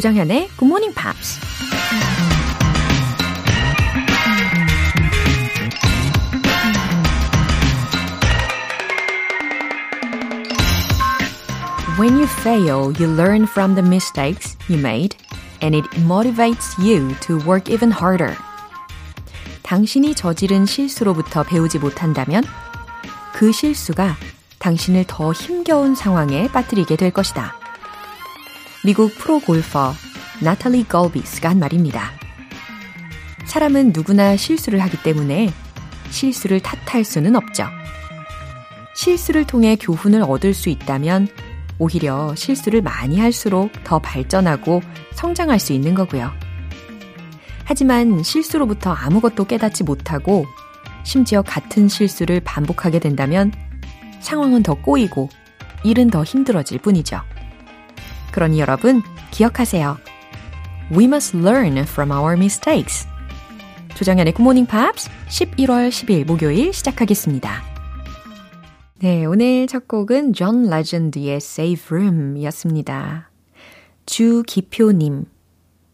조정현의 Good Morning Pops. When you fail, you learn from the mistakes you made, and it motivates you to work even harder. 당신이 저지른 실수로부터 배우지 못한다면 그 실수가 당신을 더 힘겨운 상황에 빠뜨리게 될 것이다. 미국 프로 골퍼 나탈리 걸비스가 한 말입니다. 사람은 누구나 실수를 하기 때문에 실수를 탓할 수는 없죠. 실수를 통해 교훈을 얻을 수 있다면 오히려 실수를 많이 할수록 더 발전하고 성장할 수 있는 거고요. 하지만 실수로부터 아무것도 깨닫지 못하고 심지어 같은 실수를 반복하게 된다면 상황은 더 꼬이고 일은 더 힘들어질 뿐이죠. 그러니 여러분 기억하세요. We must learn from our mistakes. Good Morning Pops 11월 10일 목요일 시작하겠습니다. 네, 오늘 첫 곡은 존 레전드의 Save Room 이었습니다. 주기표님.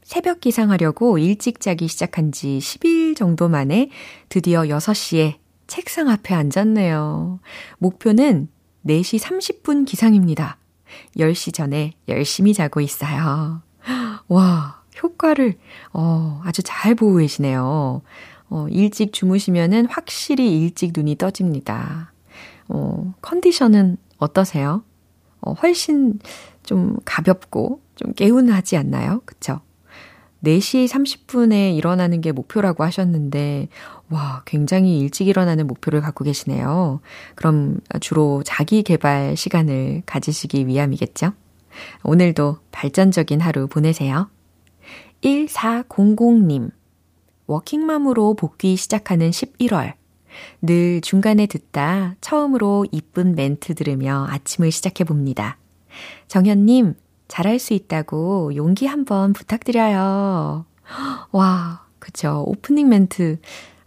새벽 기상하려고 일찍 자기 시작한 지 10일 정도 만에 드디어 6시에 책상 앞에 앉았네요. 목표는 4시 30분 기상입니다. 10시 전에 열심히 자고 있어요. 와, 효과를, 어, 아주 잘 보고 계시네요. 어, 일찍 주무시면은 확실히 일찍 눈이 떠집니다. 어, 컨디션은 어떠세요? 어, 훨씬 좀 가볍고 좀 개운하지 않나요? 그쵸? 4시 30분에 일어나는 게 목표라고 하셨는데, 와, 굉장히 일찍 일어나는 목표를 갖고 계시네요. 그럼 주로 자기 개발 시간을 가지시기 위함이겠죠? 오늘도 발전적인 하루 보내세요. 1400님. 워킹맘으로 복귀 시작하는 11월. 늘 중간에 듣다 처음으로 이쁜 멘트 들으며 아침을 시작해 봅니다. 정현님, 잘할 수 있다고 용기 한번 부탁드려요. 와, 그쵸. 오프닝 멘트.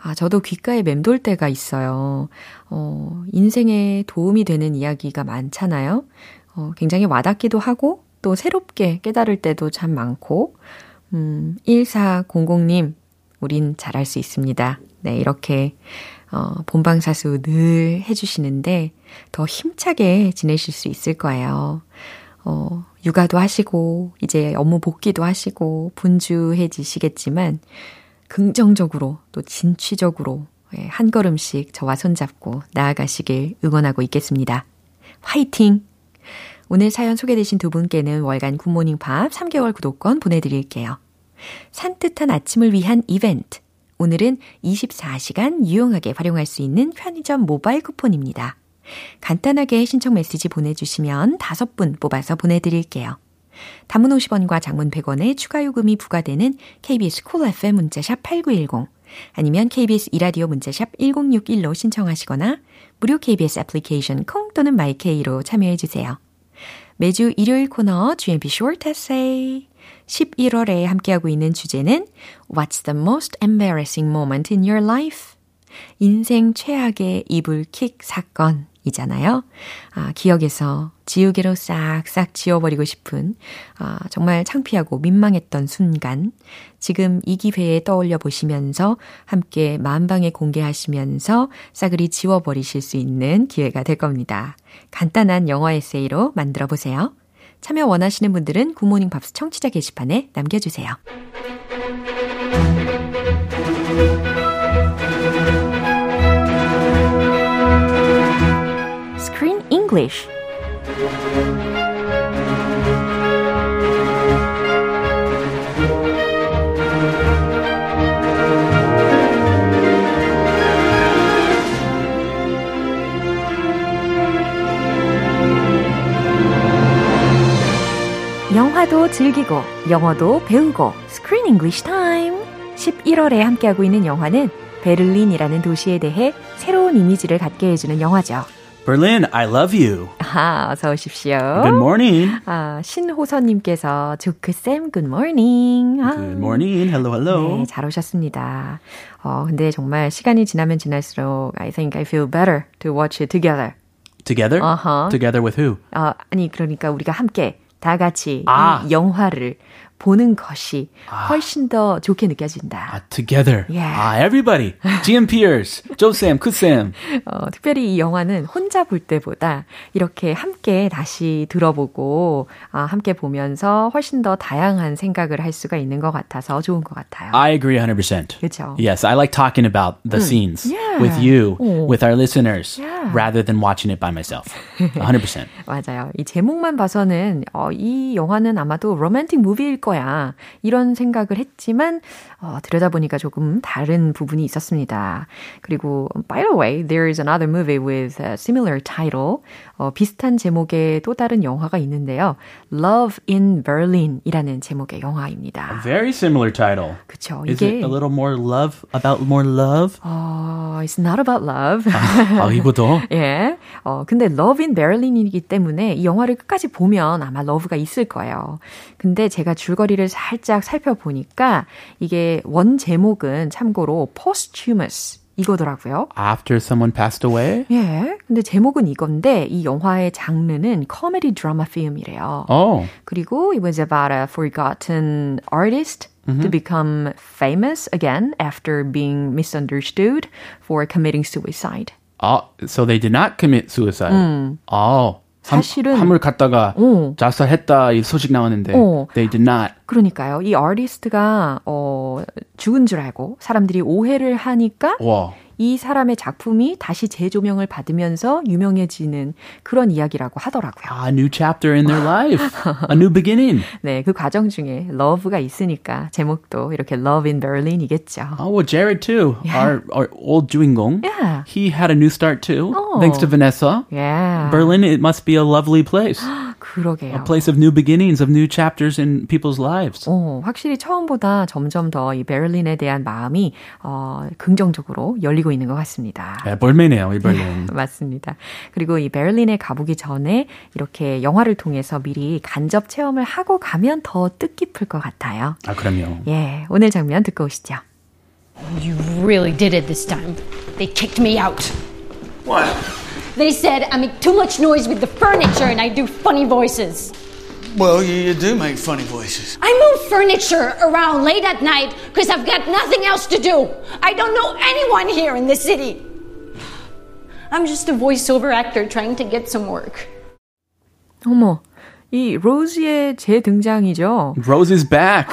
아, 저도 귓가에 맴돌 때가 있어요. 어, 인생에 도움이 되는 이야기가 많잖아요. 어, 굉장히 와닿기도 하고, 또 새롭게 깨달을 때도 참 많고, 음, 1400님, 우린 잘할 수 있습니다. 네, 이렇게 어, 본방사수 늘 해주시는데 더 힘차게 지내실 수 있을 거예요. 어, 육아도 하시고, 이제 업무 복귀도 하시고, 분주해지시겠지만, 긍정적으로 또 진취적으로 예, 한 걸음씩 저와 손잡고 나아가시길 응원하고 있겠습니다. 화이팅! 오늘 사연 소개되신 두 분께는 월간 굿모닝 팝 3개월 구독권 보내드릴게요. 산뜻한 아침을 위한 이벤트. 오늘은 24시간 유용하게 활용할 수 있는 편의점 모바일 쿠폰입니다. 간단하게 신청 메시지 보내주시면 다섯 분 뽑아서 보내드릴게요. 단문 50원과 장문 100원의 추가 요금이 부과되는 KBS Cool FM 문자샵 8910 아니면 KBS 이라디오 문자샵 1061로 신청하시거나 무료 KBS 애플리케이션 콩 또는 마이케이로 참여해 주세요. 매주 일요일 코너 GMP Short Essay 11월에 함께하고 있는 주제는 What's the most embarrassing moment in your life? 인생 최악의 이불킥 사건 이잖아요. 아, 기억에서 지우개로 싹싹 지워버리고 싶은 아, 정말 창피하고 민망했던 순간 지금 이 기회에 떠올려 보시면서 함께 만방에 공개하시면서 싸그리 지워버리실 수 있는 기회가 될 겁니다. 간단한 영어 에세이로 만들어 보세요. 참여 원하시는 분들은 굿모닝 밥스 청취자 게시판에 남겨주세요. English 영화도 즐기고 영어도 배우고 Screen English Time 11월에 함께하고 있는 영화는 베를린이라는 도시에 대해 새로운 이미지를 갖게 해주는 영화죠. Berlin, I love you. 아, 어서 오십시오. Good morning. 아, 신호선님께서 조크쌤, good morning. 아, Good morning. Hello, hello. 네, 잘 오셨습니다. 어, 근데 정말 시간이 지나면 지날수록 I think I feel better to watch it together. Together? Uh-huh. Together with who? 아, 아니, 그러니까 우리가 함께 다 같이 아. 이 영화를 보는 것이 훨씬 더 좋게 느껴진다. Ah, together. Yeah. Ah, everybody. GMPers. 조쌤, 크쌤. 어, 특별히 이 영화는 혼자 볼 때보다 이렇게 함께 다시 들어보고 아, 함께 보면서 훨씬 더 다양한 생각을 할 수가 있는 것 같아서 좋은 것 같아요. I agree 100%. 그쵸. Yes, I like talking about the scenes Yeah. with you, Oh. with our listeners, Yeah. rather than watching it by myself. 100%. 맞아요. 이 제목만 봐서는 어, 이 영화는 아마도 로맨틱 무비일 거야 이런 생각을 했지만 어, 들여다보니까 조금 다른 부분이 있었습니다. 그리고 by the way, there is another movie with a similar title. 어, 비슷한 제목의 또 다른 영화가 있는데요. Love in Berlin이라는 제목의 영화입니다. Very similar title. 그쵸? Is 이게 it a little more love, about more love? 어, it's not about love. 아, 이거도? 예. 어, 근데 Love in Berlin이기 때문에 이 영화를 끝까지 보면 아마 love가 있을 거예요. 근데 제가 줄거리를 살짝 살펴보니까 이게 원 제목은 참고로 posthumous 이거더라고요. After someone passed away? 예. 근데 제목은 이건데 이 영화의 장르는 코미디 드라마 필름이래요. Oh. 그리고 it was about a forgotten artist to become famous again after being misunderstood for committing suicide. Oh, so they did not commit suicide. Oh. 함- 사실은- 함을 갔다가 어. 자살했다 이 소식 나왔는데 어. they did not. 그러니까요. 이 아티스트가 어 죽은 줄 알고 사람들이 오해를 하니까 와. 이 사람의 작품이 다시 재조명을 받으면서 유명해지는 그런 이야기라고 하더라고요. A new chapter in their life. A new beginning. 네, 그 과정 중에 러브가 있으니까 제목도 이렇게 Love in Berlin이겠죠. Oh, well, Jared too. Our our old 주인공. Yeah. He had a new start too. Oh. Thanks to Vanessa. Yeah. Berlin, it must be a lovely place. 그러게요. A place of new beginnings, of new chapters in people's lives. 어, 확실히 처음보다 점점 더 이 베를린에 대한 마음이 어, 긍정적으로 열리고 있는 것 같습니다. 네, 볼매네요, 이 Berlin. 맞습니다. 그리고 이 베를린에 가보기 전에 이렇게 영화를 통해서 미리 간접 체험을 하고 가면 더 뜻깊을 것 같아요. 아, 그럼요. 예, 오늘 장면 듣고 오시죠. You really did it this time. They kicked me out. What? They said I make too much noise with the furniture and I do funny voices. Well, you, you do make funny voices. I move furniture around late at night because I've got nothing else to do. I don't know anyone here in the city. I'm just a voiceover actor trying to get some work. 어머, 이 로즈의 재등장이죠. Rose is back.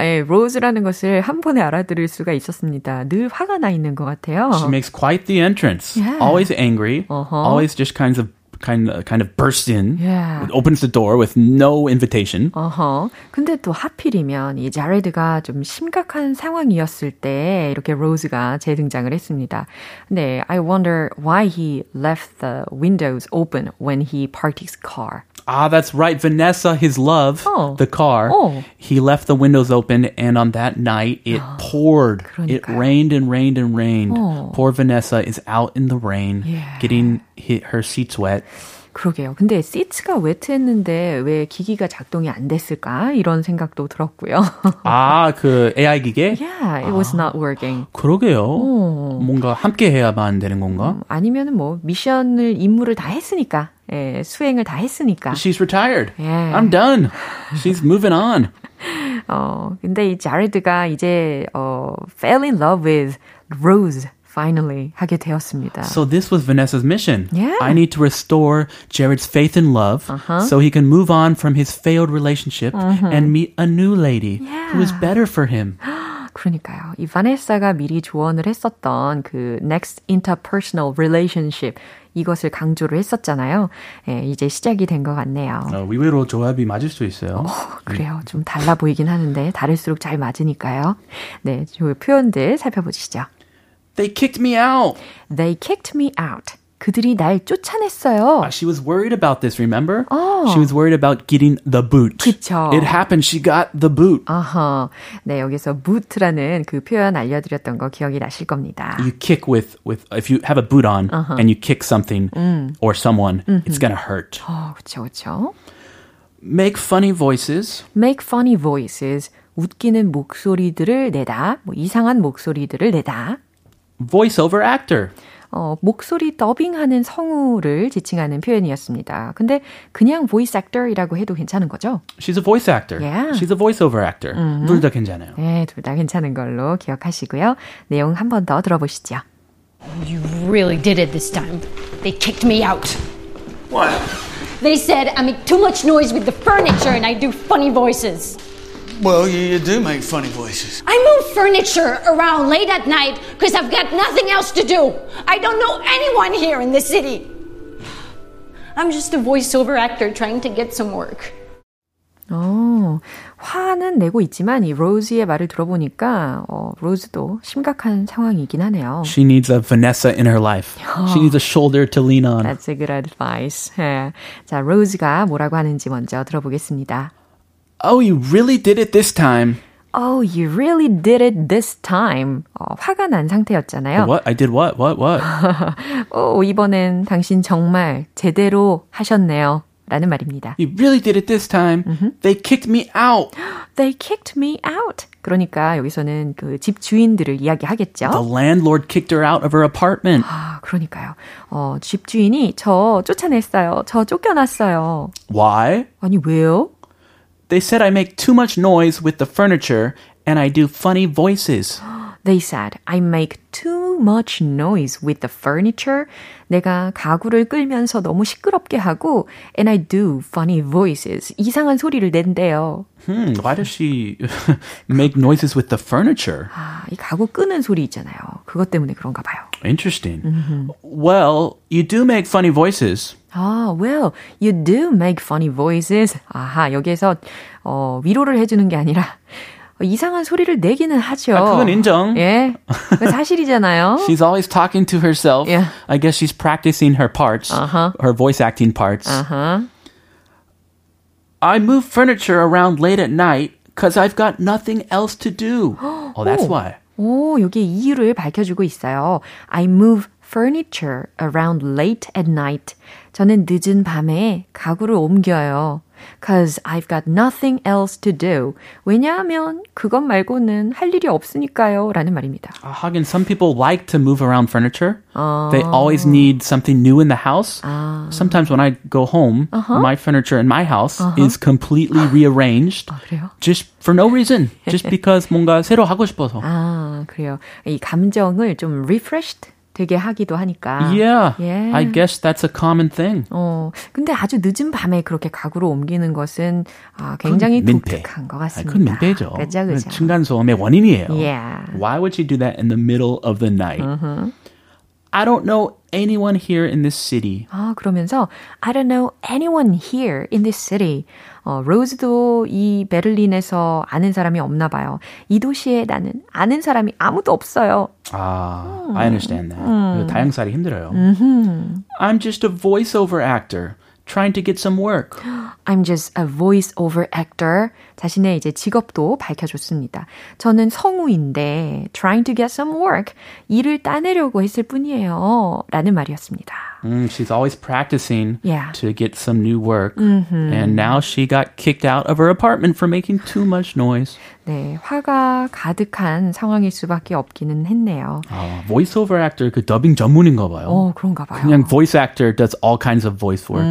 예, 로즈라는 것을 한 번에 알아들을 수가 있었습니다. 늘 화가 나 있는 것 같아요. She makes quite the entrance. Yeah. Always angry. Uh-huh. Always just kinds of kind of kind of bursts in. Yeah. Opens the door with no invitation. 어허. 근데 또 하필이면 이 자레드가 좀 심각한 상황이었을 때 이렇게 로즈가 재등장을 했습니다. 근데 I wonder why he left the windows open when he parked his car. Ah, that's right. Vanessa, his love, Oh. the car. Oh. He left the windows open, and on that night, it poured. It 그러니까요. rained and rained and rained. Oh. Poor Vanessa is out in the rain, Yeah. getting hit, her seats wet. 그러게요. 근데 시트가 웨트했는데 왜 기기가 작동이 안 됐을까? 이런 생각도 들었고요. 아, 그 AI 기계? yeah, it was not working. 그러게요. 어. 뭔가 함께 해야만 되는 건가? 아니면은 뭐 미션을 임무를 다 했으니까. 예, 수행을 다 했으니까. She's retired. Yeah. I'm done. She's moving on. 어, 근데 이 자레드가 이제 어 fell in love with Rose finally 하게 되었습니다. So this was Vanessa's mission. Yeah. I need to restore Jared's faith in love so he can move on from his failed relationship and meet a new lady who is better for him. 그러니까요. 이 바네사가 미리 조언을 했었던 그 next interpersonal relationship 이것을 강조를 했었잖아요. 예, 이제 시작이 된 것 같네요. 어, 의외로 조합이 맞을 수 있어요. 그래요. 좀 달라 보이긴 하는데 다를수록 잘 맞으니까요. 네, 그 표현들 살펴보시죠. They kicked me out. They kicked me out. 그들이 날 쫓아냈어요. She was worried about this, remember? Oh. She was worried about getting the boot. 그쵸. It happened. She got the boot. 아하. 네, 여기서 boot라는 그 표현 알려드렸던 거 기억이 나실 겁니다. You kick with, with if you have a boot on and you kick something or someone, it's going to hurt. 어, 그쵸, 그쵸. Make funny voices. Make funny voices. 웃기는 목소리들을 내다. 뭐 이상한 목소리들을 내다. Voiceover actor. 어, 목소리 더빙하는 성우를 지칭하는 표현이었습니다. 근데 그냥 voice actor이라고 해도 괜찮은 거죠? She's a voice actor. Yeah. She's a voiceover actor. 둘다 괜찮아요. 네, 둘 다 괜찮은 걸로 기억하시고요. 내용 한 번 더 들어보시죠. You really did it this time. They kicked me out. What? They said I make too much noise with the furniture and I do funny voices. Well, you, you do make funny voices. I move furniture around late at night because I've got nothing else to do. I don't know anyone here in the city. I'm just a voiceover actor trying to get some work. 어, 화는 내고 있지만 이 로즈의 말을 들어보니까 어, 로즈도 심각한 상황이긴 하네요. She needs a Vanessa in her life. She needs a shoulder to lean on. That's a good advice. 예. 자, 로즈가 뭐라고 하는지 먼저 들어보겠습니다. Oh, you really did it this time. Oh, you really did it this time. 어, 화가 난 상태였잖아요. What? I did what? What? What? 오, 이번엔 당신 정말 제대로 하셨네요. 라는 말입니다. You really did it this time. They kicked me out. They kicked me out. 그러니까 여기서는 그 집 주인들을 이야기하겠죠. The landlord kicked her out of her apartment. 아, 그러니까요. 어, 집 주인이 저 쫓아냈어요. 저 쫓겨났어요. Why? 아니, 왜요? They said I make too much noise with the furniture and I do funny voices. They said, I make too much noise with the furniture. 내가 가구를 끌면서 너무 시끄럽게 하고, and I do funny voices. 이상한 소리를 낸대요. Hmm, why does she make noises with the furniture? 아, 이 가구 끄는 소리 있잖아요. 그것 때문에 그런가 봐요. Interesting. Well, you do make funny voices. 아, well, you do make funny voices. 아하, 여기에서 어, 위로를 해주는 게 아니라 어, 이상한 소리를 내기는 하죠. 아, 그건 인정. 예, 그 사실이잖아요. She's always talking to herself. Yeah. I guess she's practicing her parts, Uh-huh. her voice acting parts. 아하. I move furniture around late at night because I've got nothing else to do. oh, that's why. 오, 여기 이유를 밝혀주고 있어요. I move furniture around late at night. 저는 늦은 밤에 가구를 옮겨요. Cause I've got nothing else to do. 왜냐하면 그것 말고는 할 일이 없으니까요. 라는 말입니다. Uh, Hagen, some people like to move around furniture. They always need something new in the house. Sometimes when I go home, my furniture in my house is completely rearranged. 그래요? Just for no reason. Just because 뭔가 새로 하고 싶어서. 아, 그래요. 이 감정을 좀 refreshed 되게 하기도 하니까. Yeah, Yeah. I guess that's a common thing. 어, 근데 아주 늦은 밤에 그렇게 가구를 옮기는 것은 아, 굉장히. 독특한 것 아, 같습니다. 그건 민폐죠. 그죠, 그죠. 층간소음의 원인이에요. Yeah. Why would she do that in the middle of the night? I don't know anyone here in this city. 아, 그러면서 I don't know anyone here in this city. 어, 로즈도 이 베를린에서 아는 사람이 없나 봐요. 이 도시에 나는 아는 사람이 아무도 없어요. Ah, I understand that. 다양살이 힘들어요. I'm just a voiceover actor trying to get some work. I'm just a voice-over actor. 자신의 이제 직업도 밝혀줬습니다. 저는 성우인데 trying to get some work. 일을 따내려고 했을 뿐이에요. 라는 말이었습니다. Mm, she's always practicing Yeah. to get some new work. And now she got kicked out of her apartment for making too much noise. 네, 화가 가득한 상황일 수밖에 없기는 했네요. 아, voiceover actor 그 더빙 전문인가 봐요. 어, 그런가 봐요. 그냥 voice actor does all kinds of voice work.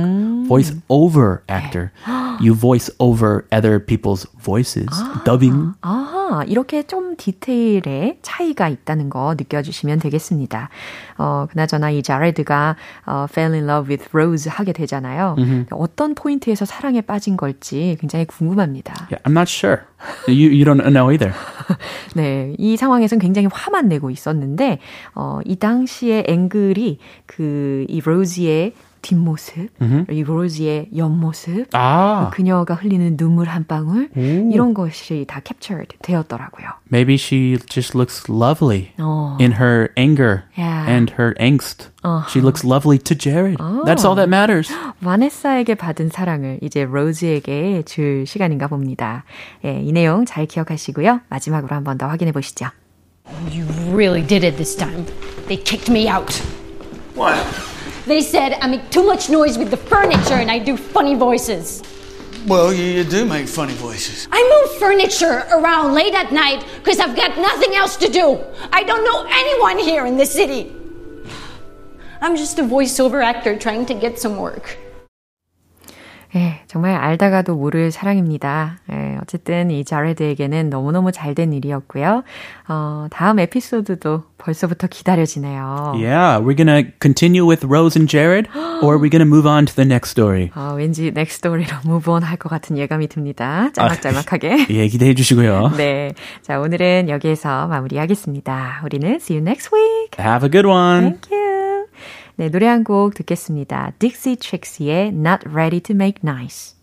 Voice over actor. You voice over other people's voices. Dubbing. 아하, 이렇게 좀 디테일에 차이가 있다는 거 느껴주시면 되겠습니다. 어, 그나저나 이 자레드가 어, fell in love with Rose 하게 되잖아요. 어떤 포인트에서 사랑에 빠진 걸지 굉장히 궁금합니다. Yeah, I'm not sure. You you don't know either. 네, 이 상황에선 굉장히 화만 내고 있었는데, 어, 이 당시의 앵글이 그, 이 로즈의 뒷모습, 이 로즈의 옆모습, Ah, 그녀가 흘리는 눈물 한 방울, 이런 것이 다 captured 되었더라고요. maybe she just looks lovely 어. in her anger Yeah. and her angst. She looks lovely to Jared. That's all that matters. 바네사에게 받은 사랑을 이제 로즈에게 줄 시간인가 봅니다. 예, 이 내용 잘 기억하시고요. 마지막으로 한 번 더 확인해 보시죠. You really did it this time. They kicked me out. What? They said I make too much noise with the furniture and I do funny voices. Well, you, do make funny voices. I move furniture around late at night because I've got nothing else to do. I don't know anyone here in the city. I'm just a voiceover actor trying to get some work. 예, 정말 알다가도 모를 사랑입니다. 예, 어쨌든 이 자레드에게는 너무너무 잘된 일이었고요. 어, 다음 에피소드도 벌써부터 기다려지네요. Yeah, we're gonna continue with Rose and Jared, or are we gonna move on to the next story? 어, 왠지 next story로 move on 할것 같은 예감이 듭니다. 짤막짤막하게. 예, 기대해 주시고요. 네. 자, 오늘은 여기에서 마무리하겠습니다. 우리는 see you next week. Have a good one. Thank you. 네, 노래 한 곡 듣겠습니다. Dixie Chicks의 Not Ready to Make Nice.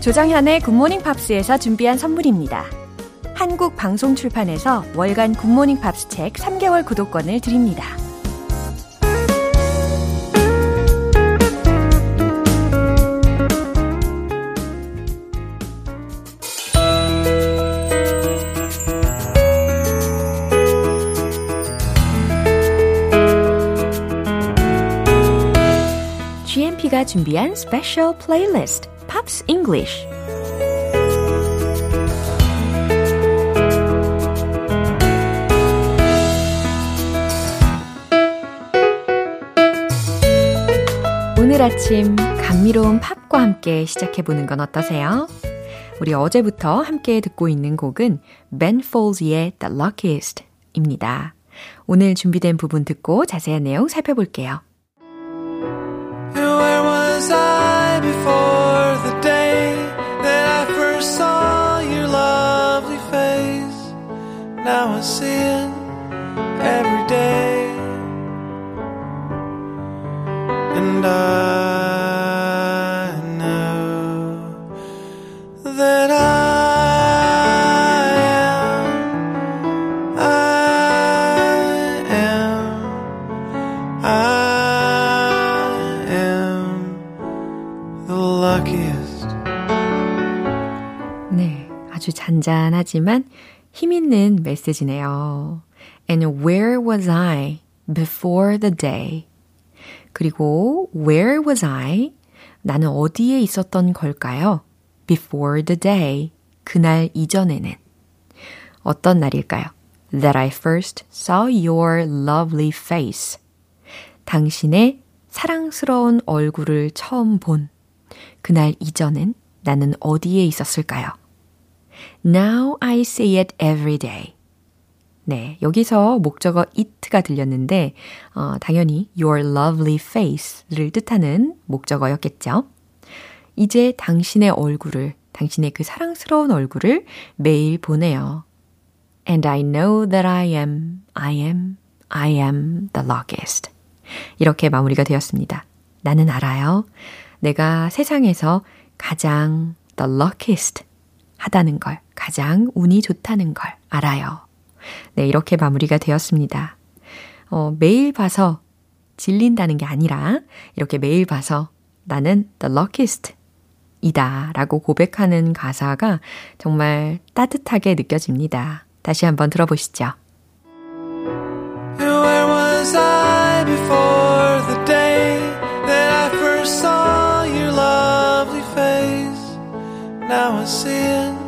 조정현의 굿모닝 팝스에서 준비한 선물입니다. 한국 방송 출판에서 월간 굿모닝 팝스 책 3개월 구독권을 드립니다. GMP가 준비한 special playlist Pops English 오늘 아침 감미로운 팝과 함께 시작해보는 건 어떠세요? 우리 어제부터 함께 듣고 있는 곡은 Ben Folds의 The Luckiest 입니다. 오늘 준비된 부분 듣고 자세한 내용 살펴볼게요. Was I before the day that I first saw your lovely face? Now I see it every day. And I know that I 잔잔하지만 힘 있는 메시지네요. And where was I before the day? 그리고 where was I? 나는 어디에 있었던 걸까요? Before the day. 그날 이전에는. 어떤 날일까요? That I first saw your lovely face. 당신의 사랑스러운 얼굴을 처음 본 그날 이전엔 나는 어디에 있었을까요? Now I see it every day. 네, 여기서 목적어 it가 들렸는데, 어, 당연히 your lovely face를 뜻하는 목적어였겠죠. 이제 당신의 얼굴을, 당신의 그 사랑스러운 얼굴을 매일 보네요. And I know that I am, I am, I am the luckiest. 이렇게 마무리가 되었습니다. 나는 알아요. 내가 세상에서 가장 the luckiest 하다는 걸, 가장 운이 좋다는 걸 알아요. 네, 이렇게 마무리가 되었습니다. 어, 매일 봐서 질린다는 게 아니라 이렇게 매일 봐서 나는 the luckiest 이다 라고 고백하는 가사가 정말 따뜻하게 느껴집니다. 다시 한번 들어보시죠. Now I see it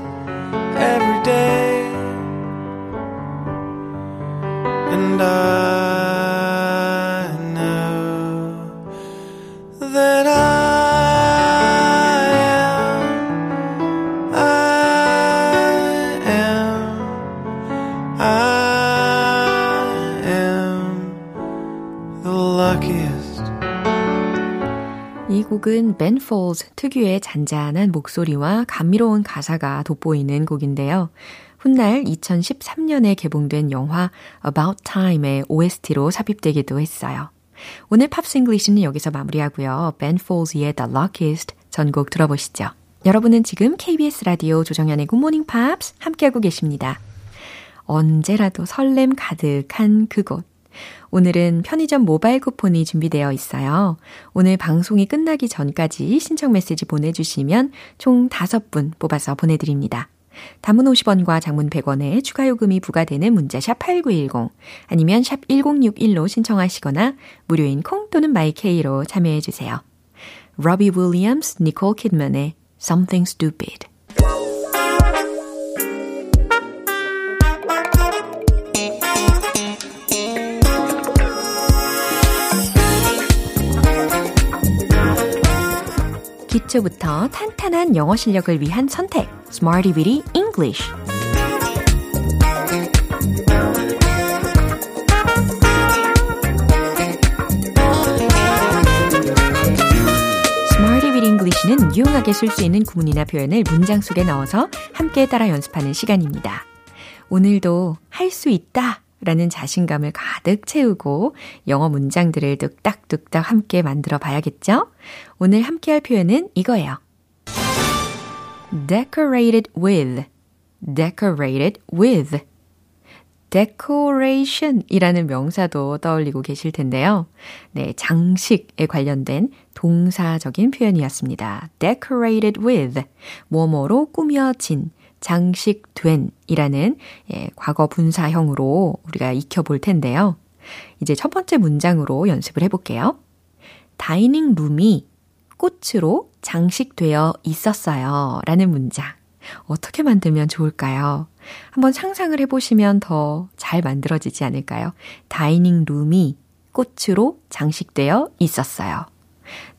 Folds 특유의 잔잔한 목소리와 감미로운 가사가 돋보이는 곡인데요. 훗날 2013년에 개봉된 영화 About Time의 OST로 삽입되기도 했어요. 오늘 Pops English는 여기서 마무리하고요. Ben Folds의 The Luckiest 전곡 들어보시죠. 여러분은 지금 KBS 라디오 조정현의 굿모닝 팝스 함께하고 계십니다. 언제라도 설렘 가득한 그곳. 오늘은 편의점 모바일 쿠폰이 준비되어 있어요. 오늘 방송이 끝나기 전까지 신청 메시지 보내주시면 총 5분 뽑아서 보내드립니다. 단문 50원과 장문 100원의 추가 요금이 부과되는 문자 샵 8910 아니면 샵 1061로 신청하시거나 무료인 콩 또는 마이케이로 참여해 주세요. 로비 윌리엄스, 니콜 키드먼의 Something Stupid 기초부터 탄탄한 영어 실력을 위한 선택. Smarty Weedy English. English는 유용하게 쓸 수 있는 구문이나 표현을 문장 속에 넣어서 함께 따라 연습하는 시간입니다. 오늘도 할 수 있다 라는 자신감을 가득 채우고 영어 문장들을 뚝딱뚝딱 함께 만들어 봐야겠죠? 오늘 함께 할 표현은 이거예요. decorated with, decorated with. decoration 이라는 명사도 떠올리고 계실 텐데요. 네, 장식에 관련된 동사적인 표현이었습니다. decorated with, 뭐뭐로 꾸며진, 장식된 이라는 예, 과거 분사형으로 우리가 익혀볼 텐데요. 이제 첫 번째 문장으로 연습을 해볼게요. 다이닝 룸이 꽃으로 장식되어 있었어요. 라는 문장. 어떻게 만들면 좋을까요? 한번 상상을 해보시면 더 잘 만들어지지 않을까요? 다이닝 룸이 꽃으로 장식되어 있었어요.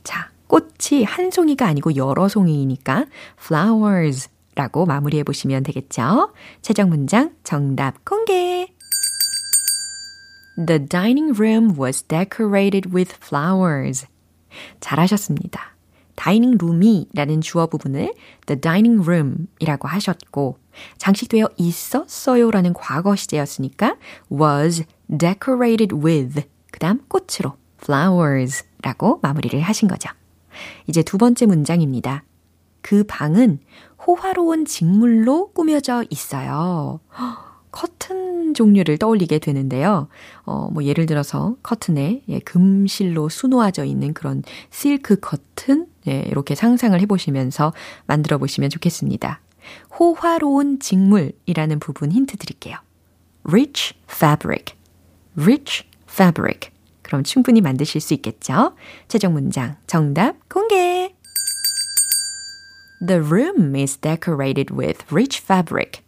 자, 꽃이 한 송이가 아니고 여러 송이니까 flowers 라고 마무리해 보시면 되겠죠? 최종 문장 정답 공개! The dining room was decorated with flowers. 잘하셨습니다. 다이닝 룸이 라는 주어 부분을 the dining room 이라고 하셨고, 장식되어 있었어요 라는 과거 시제였으니까 was decorated with 그 다음 꽃으로 flowers 라고 마무리를 하신 거죠. 이제 두 번째 문장입니다. 그 방은 호화로운 직물로 꾸며져 있어요. 커튼 종류를 떠올리게 되는데요. 어, 뭐 예를 들어서 커튼에 예, 금실로 수놓아져 있는 그런 실크 커튼 예, 이렇게 상상을 해보시면서 만들어 보시면 좋겠습니다. 호화로운 직물이라는 부분 힌트 드릴게요. rich fabric, rich fabric. 그럼 충분히 만드실 수 있겠죠? 최종 문장 정답 공개! The room is decorated with rich fabric.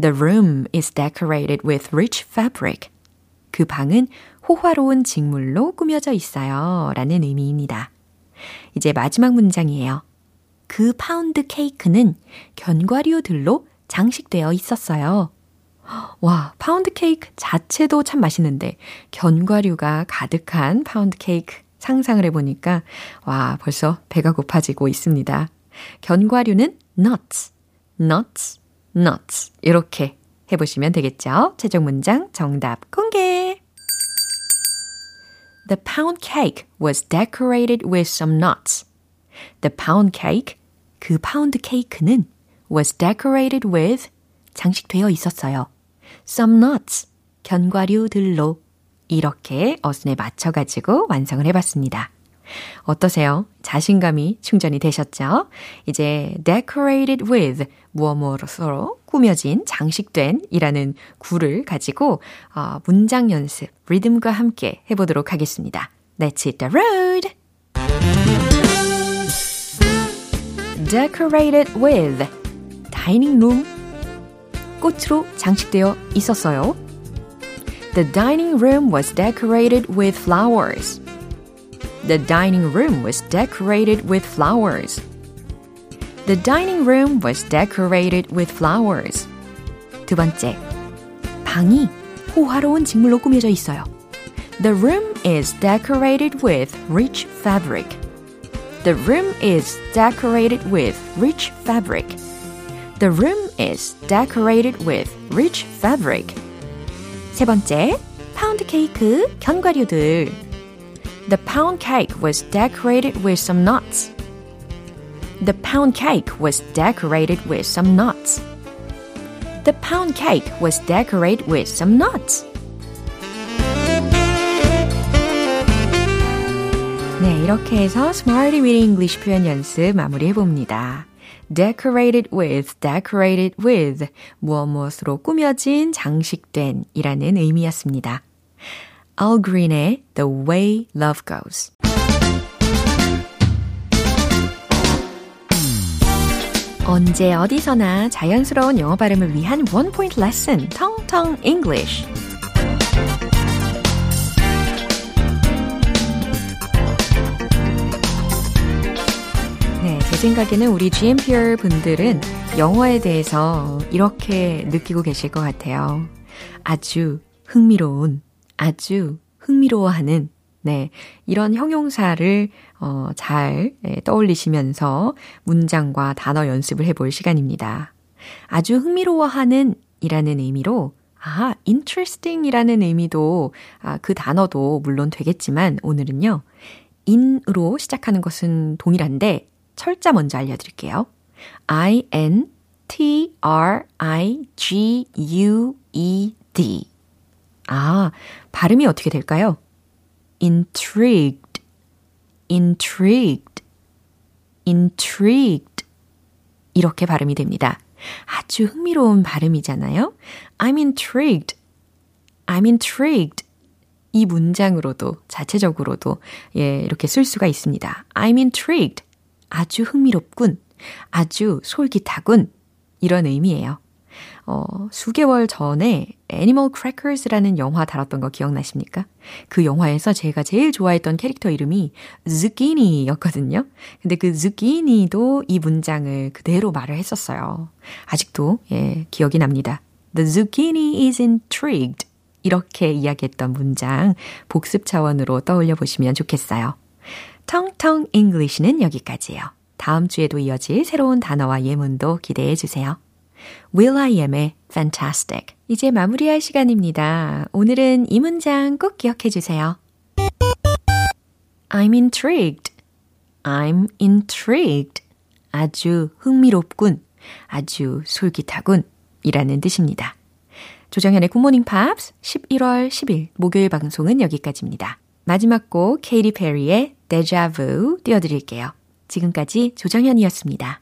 The room is decorated with rich fabric. 그 방은 호화로운 직물로 꾸며져 있어요. 라는 의미입니다. 이제 마지막 문장이에요. 그 파운드 케이크는 견과류들로 장식되어 있었어요. 와, 파운드 케이크 자체도 참 맛있는데, 견과류가 가득한 파운드 케이크 상상을 해보니까, 와, 벌써 배가 고파지고 있습니다. 견과류는 nuts, nuts, nuts. 이렇게 해보시면 되겠죠? 최종 문장 정답 공개! The pound cake was decorated with some nuts. The pound cake, 그 파운드 케이크는 was decorated with 장식되어 있었어요. Some nuts, 견과류들로 이렇게 어순에 맞춰가지고 완성을 해봤습니다. 어떠세요? 자신감이 충전이 되셨죠? 이제 decorated with 무엇무엇으로 꾸며진, 장식된 이라는 구를 가지고 어, 문장 연습, 리듬과 함께 해보도록 하겠습니다. Let's hit the road! decorated with 다이닝 룸 꽃으로 장식되어 있었어요. The dining room was decorated with flowers. The dining room was decorated with flowers. The dining room was decorated with flowers. 두 번째, 방이 호화로운 직물로 꾸며져 있어요. The room is decorated with rich fabric. The room is decorated with rich fabric. The room is decorated with rich fabric. 세 번째, 파운드 케이크, 견과류들. The pound cake was decorated with some nuts. The pound cake was decorated with some nuts. The pound cake was decorated with some nuts. 네, 이렇게 해서 Smarty with English 표현 연습 마무리해 봅니다. decorated with, decorated with, 무엇 무엇으로 꾸며진, 장식된 이라는 의미였습니다. Al Green의 The Way Love Goes. 언제 어디서나 자연스러운 영어 발음을 위한 원 포인트 레슨, 텅텅 English. 생각에는 우리 GMPR 분들은 영어에 대해서 이렇게 느끼고 계실 것 같아요. 아주 흥미로운, 아주 흥미로워하는, 네, 이런 형용사를 어, 잘 네, 떠올리시면서 문장과 단어 연습을 해볼 시간입니다. 아주 흥미로워하는 이라는 의미로 아, interesting 이라는 의미도, 아, 그 단어도 물론 되겠지만, 오늘은요, in으로 시작하는 것은 동일한데, 철자 먼저 알려드릴게요. I-N, T-R-I-G-U-E-D. 아, 발음이 어떻게 될까요? intrigued, intrigued, intrigued. 이렇게 발음이 됩니다. 아주 흥미로운 발음이잖아요. I'm intrigued. I'm intrigued. 이 문장으로도 자체적으로도 예, 이렇게 쓸 수가 있습니다. I'm intrigued. 아주 흥미롭군. 아주 솔깃하군. 이런 의미예요. 어, 수개월 전에 Animal Crackers라는 영화 다뤘던 거 기억나십니까? 그 영화에서 제가 제일 좋아했던 캐릭터 이름이 zucchini였거든요. 근데 그 zucchini도 이 문장을 그대로 말을 했었어요. 아직도 예, 기억이 납니다. The zucchini is intrigued. 이렇게 이야기했던 문장 복습 차원으로 떠올려 보시면 좋겠어요. 텅텅 잉글리시는 여기까지예요. 다음 주에도 이어질 새로운 단어와 예문도 기대해 주세요. will.i.am의 fantastic. 이제 마무리할 시간입니다. 오늘은 이 문장 꼭 기억해 주세요. I'm intrigued. I'm intrigued. 아주 흥미롭군. 아주 솔깃하군. 이라는 뜻입니다. 조정현의 굿모닝 팝스 11월 10일 목요일 방송은 여기까지입니다. 마지막 곡 Katy Perry의 Déjà Vu 띄워드릴게요. 지금까지 조정현이었습니다.